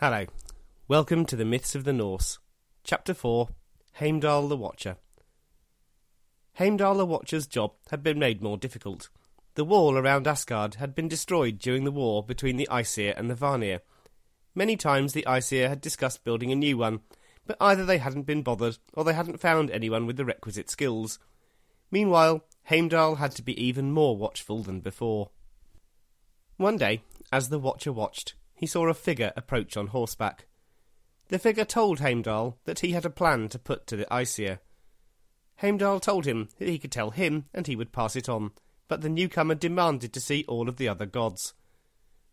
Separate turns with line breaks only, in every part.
Hello. Welcome to the Myths of the Norse. Chapter 4 Heimdall the Watcher. Heimdall the Watcher's job had been made more difficult. The wall around Asgard had been destroyed during the war between the Aesir and the Vanir. Many times the Aesir had discussed building a new one, but either they hadn't been bothered or they hadn't found anyone with the requisite skills. Meanwhile, Heimdall had to be even more watchful than before. One day, as the Watcher watched, he saw a figure approach on horseback. The figure told Heimdall that he had a plan to put to the Aesir. Heimdall told him that he could tell him and he would pass it on, but the newcomer demanded to see all of the other gods.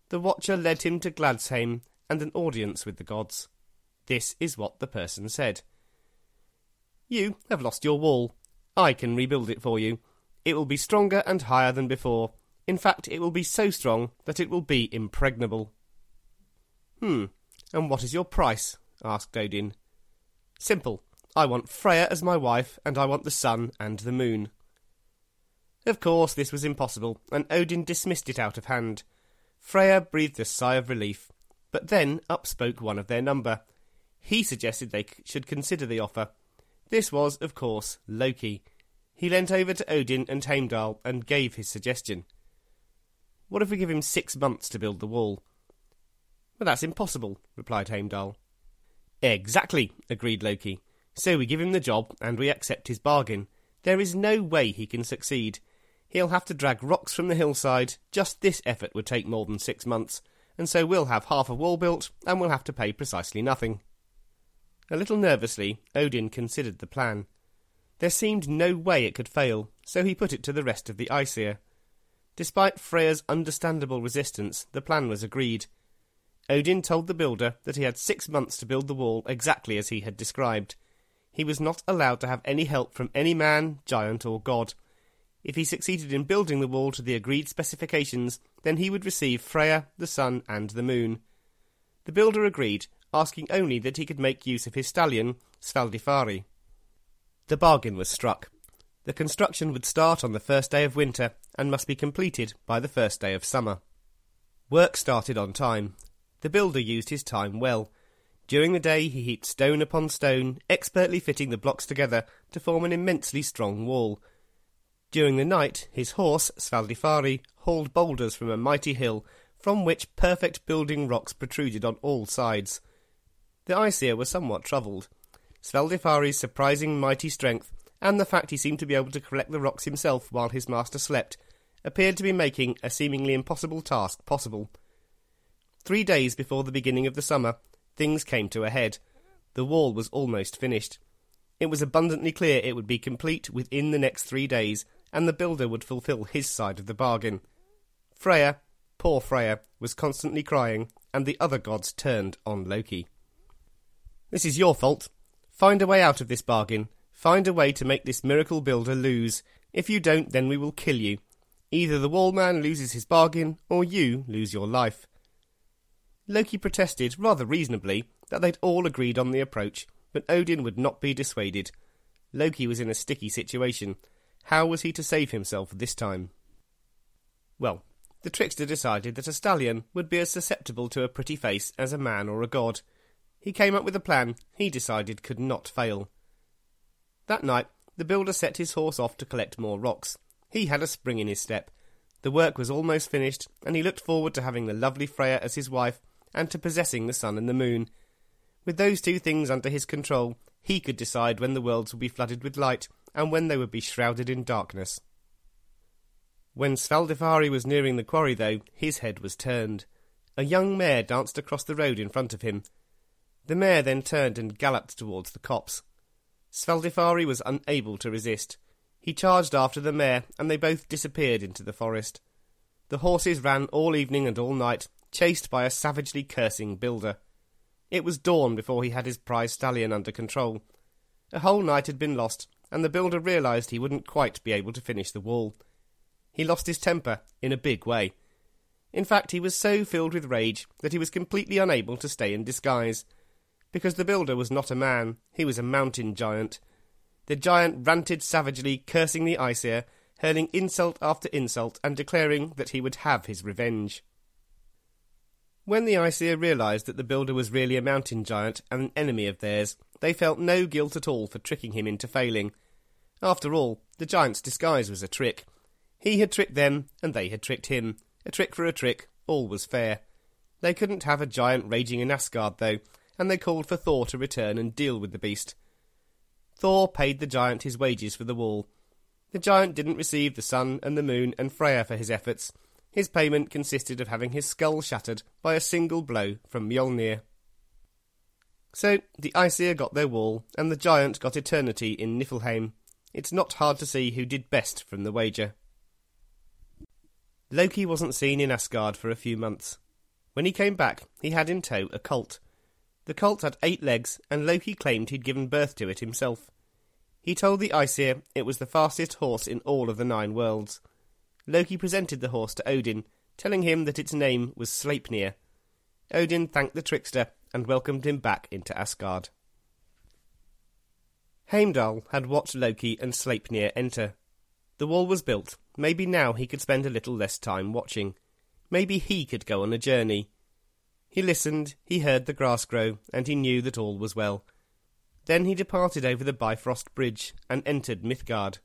The Watcher led him to Gladsheim and an audience with the gods. This is what the person said. You have lost your wall. I can rebuild it for you. It will be stronger and higher than before. In fact, it will be so strong that it will be impregnable. Hmm, and what is your price? asked Odin. Simple. I want Freya as my wife, and I want the sun and the moon. Of course, this was impossible, and Odin dismissed it out of hand. Freya breathed a sigh of relief, but then up spoke one of their number. He suggested they should consider the offer. This was, of course, Loki. He leant over to Odin and Heimdall and gave his suggestion. What if we give him six months to build the wall? Well, that's impossible, replied Heimdall. Exactly, agreed Loki. So we give him the job and we accept his bargain. There is no way he can succeed. He'll have to drag rocks from the hillside. Just this effort would take more than six months, and so we'll have half a wall built and we'll have to pay precisely nothing. A little nervously, Odin considered the plan. There seemed no way it could fail, so he put it to the rest of the Aesir. Despite Freya's understandable resistance, the plan was agreed. Odin told the builder that he had six months to build the wall exactly as he had described. He was not allowed to have any help from any man, giant, or god. If he succeeded in building the wall to the agreed specifications, then he would receive Freya, the sun, and the moon. The builder agreed, asking only that he could make use of his stallion, Svadilfari. The bargain was struck. The construction would start on the first day of winter and must be completed by the first day of summer. Work started on time, the builder used his time well. During the day, he heaped stone upon stone, expertly fitting the blocks together to form an immensely strong wall. During the night, his horse, Svadilfari, hauled boulders from a mighty hill, from which perfect building rocks protruded on all sides. The Aesir were somewhat troubled. Svadilfari's surprising mighty strength, and the fact he seemed to be able to collect the rocks himself while his master slept, appeared to be making a seemingly impossible task possible. Three days before the beginning of the summer, things came to a head. The wall was almost finished. It was abundantly clear it would be complete within the next three days, and the builder would fulfil his side of the bargain. Freya, poor Freya, was constantly crying, and the other gods turned on Loki. This is your fault. Find a way out of this bargain. Find a way to make this miracle builder lose. If you don't, then we will kill you. Either the wall man loses his bargain, or you lose your life. Loki protested, rather reasonably, that they'd all agreed on the approach, but Odin would not be dissuaded. Loki was in a sticky situation. How was he to save himself this time? Well, the trickster decided that a stallion would be as susceptible to a pretty face as a man or a god. He came up with a plan he decided could not fail. That night, the builder set his horse off to collect more rocks. He had a spring in his step. The work was almost finished, and he looked forward to having the lovely Freya as his wife and to possessing the sun and the moon. With those two things under his control, he could decide when the worlds would be flooded with light and when they would be shrouded in darkness. When Svadilfari was nearing the quarry, though, his head was turned. A young mare danced across the road in front of him. The mare then turned and galloped towards the copse. Svadilfari was unable to resist. He charged after the mare, and they both disappeared into the forest. The horses ran all evening and all night, chased by a savagely cursing builder. It was dawn before he had his prize stallion under control. A whole night had been lost, and the builder realised he wouldn't quite be able to finish the wall. He lost his temper in a big way. In fact, he was so filled with rage that he was completely unable to stay in disguise. Because the builder was not a man, he was a mountain giant. The giant ranted savagely, cursing the Aesir, hurling insult after insult, and declaring that he would have his revenge. When the Aesir realised that the builder was really a mountain giant and an enemy of theirs, they felt no guilt at all for tricking him into failing. After all, the giant's disguise was a trick. He had tricked them, and they had tricked him. A trick for a trick, all was fair. They couldn't have a giant raging in Asgard, though, and they called for Thor to return and deal with the beast. Thor paid the giant his wages for the wall. The giant didn't receive the sun and the moon and Freya for his efforts, his payment consisted of having his skull shattered by a single blow from Mjolnir. So the Aesir got their wall, and the giant got eternity in Niflheim. It's not hard to see who did best from the wager. Loki wasn't seen in Asgard for a few months. When he came back, he had in tow a colt. The colt had eight legs, and Loki claimed he'd given birth to it himself. He told the Aesir it was the fastest horse in all of the nine worlds. Loki presented the horse to Odin, telling him that its name was Sleipnir. Odin thanked the trickster and welcomed him back into Asgard. Heimdall had watched Loki and Sleipnir enter. The wall was built. Maybe now he could spend a little less time watching. Maybe he could go on a journey. He listened, he heard the grass grow, and he knew that all was well. Then he departed over the Bifrost Bridge and entered Mythgard.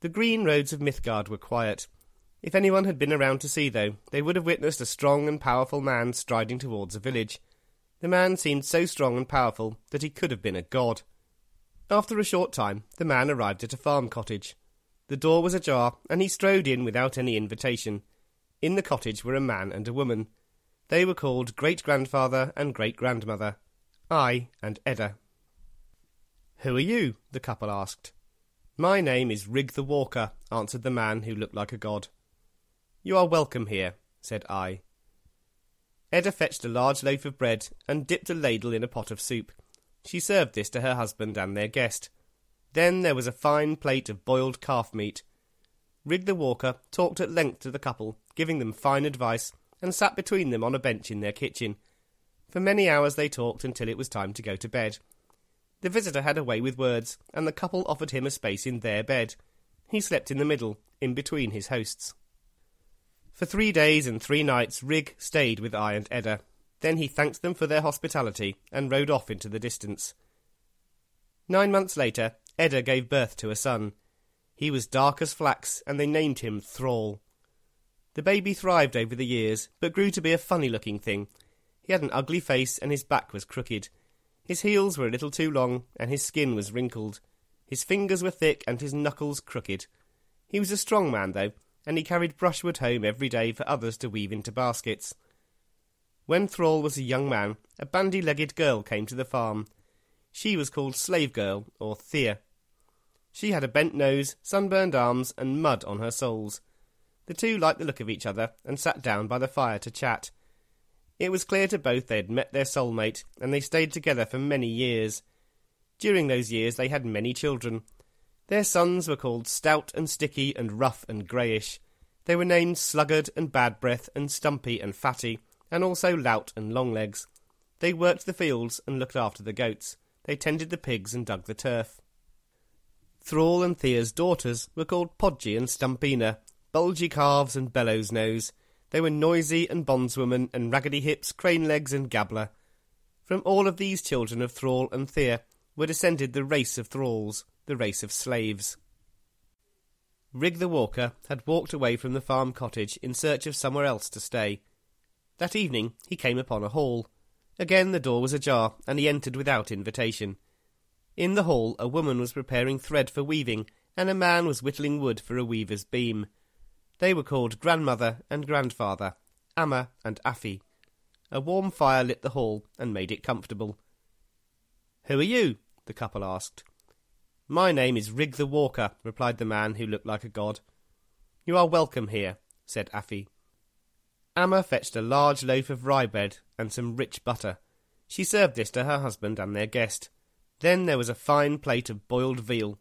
The green roads of Mythgard were quiet. If anyone had been around to see, though, they would have witnessed a strong and powerful man striding towards a village. The man seemed so strong and powerful that he could have been a god. After a short time, the man arrived at a farm cottage. The door was ajar, and he strode in without any invitation. In the cottage were a man and a woman. They were called great grandfather and great grandmother. Ai and Edda. Who are you? the couple asked. My name is Rig the Walker, answered the man who looked like a god. You are welcome here, said Ai. Edda fetched a large loaf of bread and dipped a ladle in a pot of soup. She served this to her husband and their guest. Then there was a fine plate of boiled calf meat. Rig the Walker talked at length to the couple, giving them fine advice, and sat between them on a bench in their kitchen. For many hours they talked until it was time to go to bed. The visitor had a way with words, and the couple offered him a space in their bed. He slept in the middle, in between his hosts. For three days and three nights Rig stayed with Ai and Edda. Then he thanked them for their hospitality and rode off into the distance. Nine months later, Edda gave birth to a son. He was dark as flax, and they named him Thrall. The baby thrived over the years, but grew to be a funny looking thing. He had an ugly face, and his back was crooked. His heels were a little too long, and his skin was wrinkled. His fingers were thick, and his knuckles crooked. He was a strong man, though, and he carried brushwood home every day for others to weave into baskets. When Thrall was a young man, a bandy legged girl came to the farm. She was called Slave Girl, or Thea. She had a bent nose, sunburned arms, and mud on her soles. The two liked the look of each other, and sat down by the fire to chat. It was clear to both they had met their soulmate, and they stayed together for many years. During those years they had many children. Their sons were called Stout and Sticky and Rough and Greyish. They were named Sluggard and Bad Breath and Stumpy and Fatty, and also Lout and Longlegs. They worked the fields and looked after the goats. They tended the pigs and dug the turf. Thrall and Thea's daughters were called Podgy and Stumpina, Bulgy Calves and Bellows Nose, they were Noisy and Bondswoman and Raggedy Hips, Crane Legs and Gabbler. From all of these children of Thrall and Thea were descended the race of thralls, the race of slaves. Rig the Walker had walked away from the farm cottage in search of somewhere else to stay. That evening he came upon a hall. Again the door was ajar, and he entered without invitation. In the hall a woman was preparing thread for weaving, and a man was whittling wood for a weaver's beam. They were called grandmother and grandfather, Amma and Affi. A warm fire lit the hall and made it comfortable. Who are you? the couple asked. My name is Rig the Walker, replied the man who looked like a god. You are welcome here, said Affi. Amma fetched a large loaf of rye bread and some rich butter. She served this to her husband and their guest. Then there was a fine plate of boiled veal.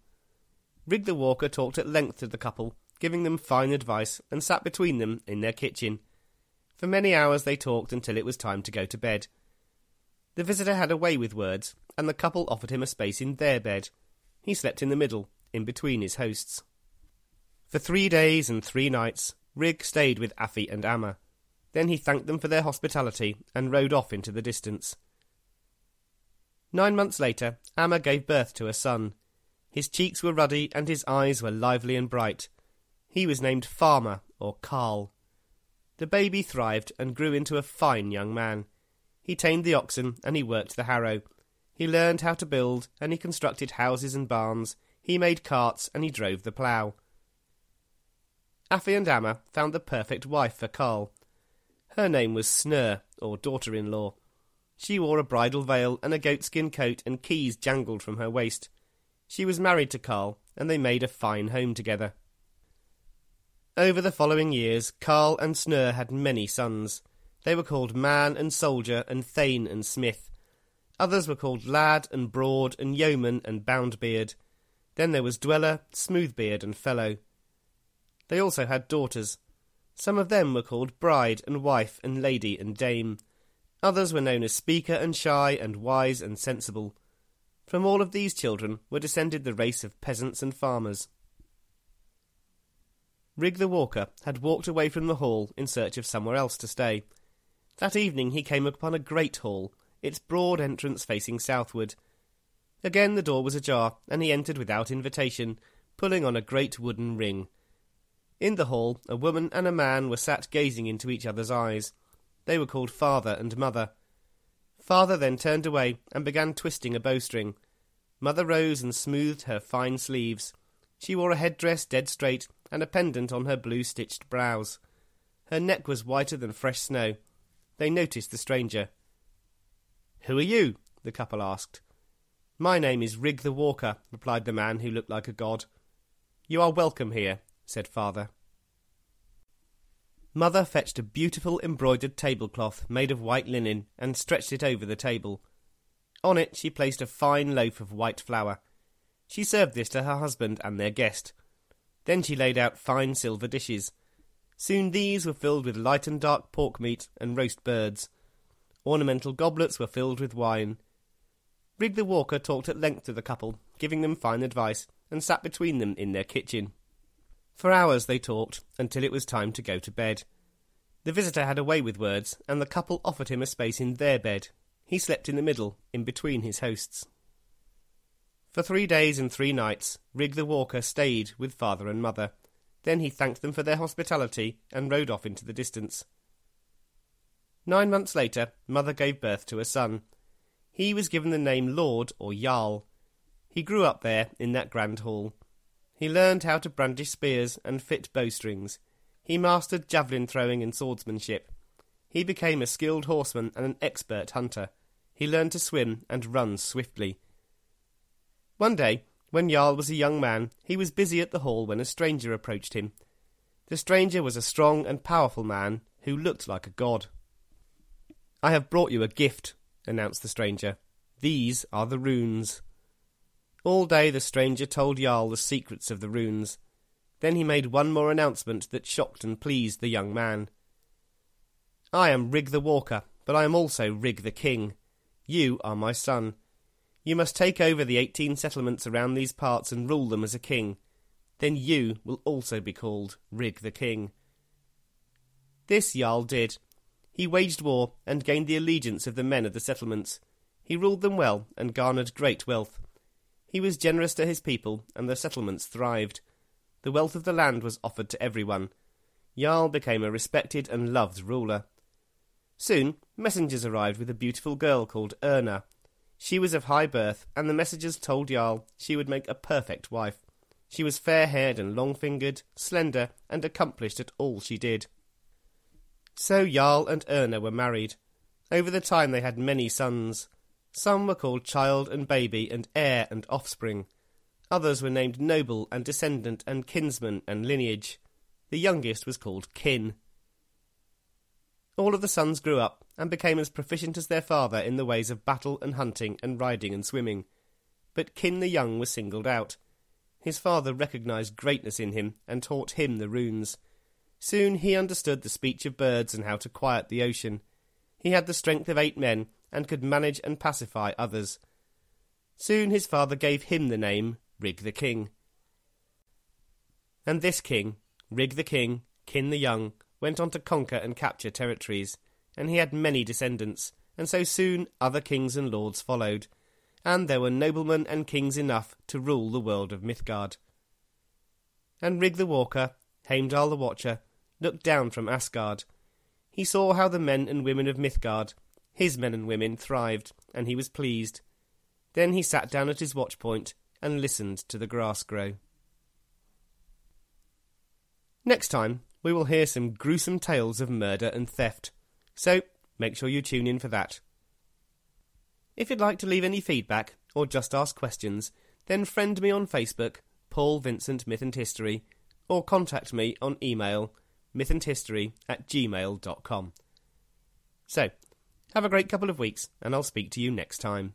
Rig the Walker talked at length to the couple giving them fine advice, and sat between them in their kitchen. For many hours they talked until it was time to go to bed. The visitor had a way with words, and the couple offered him a space in their bed. He slept in the middle, in between his hosts. For three days and three nights, Rig stayed with Affi and Amma. Then he thanked them for their hospitality and rode off into the distance. Nine months later, Amma gave birth to a son. His cheeks were ruddy and his eyes were lively and bright. He was named Farmer, or Carl. The baby thrived and grew into a fine young man. He tamed the oxen and he worked the harrow. He learned how to build and he constructed houses and barns. He made carts and he drove the plough. Affi and Amma found the perfect wife for Carl. Her name was Snur, or daughter in law. She wore a bridal veil and a goatskin coat, and keys jangled from her waist. She was married to Carl, and they made a fine home together. Over the following years, Carl and Snur had many sons. They were called Man and Soldier and Thane and Smith. Others were called Lad and Broad and Yeoman and Boundbeard. Then there was Dweller, Smoothbeard and Fellow. They also had daughters. Some of them were called Bride and Wife and Lady and Dame. Others were known as Speaker and Shy and Wise and Sensible. From all of these children were descended the race of peasants and farmers. Rig the Walker had walked away from the hall in search of somewhere else to stay. That evening he came upon a great hall, its broad entrance facing southward. Again the door was ajar, and he entered without invitation, pulling on a great wooden ring. In the hall, a woman and a man were sat gazing into each other's eyes. They were called father and mother. Father then turned away and began twisting a bowstring. Mother rose and smoothed her fine sleeves. She wore a headdress dead straight and a pendant on her blue stitched brows. Her neck was whiter than fresh snow. They noticed the stranger. Who are you? the couple asked. My name is Rig the Walker, replied the man who looked like a god. You are welcome here, said father. Mother fetched a beautiful embroidered tablecloth made of white linen and stretched it over the table. On it she placed a fine loaf of white flour. She served this to her husband and their guest. Then she laid out fine silver dishes. Soon these were filled with light and dark pork meat and roast birds. Ornamental goblets were filled with wine. Rig the Walker talked at length to the couple, giving them fine advice, and sat between them in their kitchen. For hours they talked, until it was time to go to bed. The visitor had a way with words, and the couple offered him a space in their bed. He slept in the middle, in between his hosts. For three days and three nights, Rig the Walker stayed with father and mother. Then he thanked them for their hospitality and rode off into the distance. Nine months later, mother gave birth to a son. He was given the name Lord or Jarl. He grew up there in that grand hall. He learned how to brandish spears and fit bowstrings. He mastered javelin throwing and swordsmanship. He became a skilled horseman and an expert hunter. He learned to swim and run swiftly. One day, when Jarl was a young man, he was busy at the hall when a stranger approached him. The stranger was a strong and powerful man who looked like a god. I have brought you a gift, announced the stranger. These are the runes. All day the stranger told Jarl the secrets of the runes. Then he made one more announcement that shocked and pleased the young man. I am Rig the Walker, but I am also Rig the King. You are my son. You must take over the eighteen settlements around these parts and rule them as a king. Then you will also be called Rig the King. This Jarl did. He waged war and gained the allegiance of the men of the settlements. He ruled them well and garnered great wealth. He was generous to his people, and the settlements thrived. The wealth of the land was offered to everyone. Jarl became a respected and loved ruler. Soon, messengers arrived with a beautiful girl called Erna, she was of high birth, and the messengers told Jarl she would make a perfect wife. She was fair haired and long fingered, slender, and accomplished at all she did. So Jarl and Erna were married. Over the time they had many sons. Some were called child and baby and heir and offspring. Others were named noble and descendant and kinsman and lineage. The youngest was called kin. All of the sons grew up and became as proficient as their father in the ways of battle and hunting and riding and swimming. But Kin the Young was singled out. His father recognized greatness in him and taught him the runes. Soon he understood the speech of birds and how to quiet the ocean. He had the strength of eight men and could manage and pacify others. Soon his father gave him the name Rig the King. And this king, Rig the King, Kin the Young, went on to conquer and capture territories, and he had many descendants, and so soon other kings and lords followed, and there were noblemen and kings enough to rule the world of Mythgard. And Rig the Walker, Heimdall the Watcher, looked down from Asgard. He saw how the men and women of Mythgard, his men and women, thrived, and he was pleased. Then he sat down at his watch point and listened to the grass grow. Next time, we will hear some gruesome tales of murder and theft, so make sure you tune in for that. If you'd like to leave any feedback or just ask questions, then friend me on Facebook, Paul Vincent Myth and History, or contact me on email, mythandhistory at gmail.com. So, have a great couple of weeks, and I'll speak to you next time.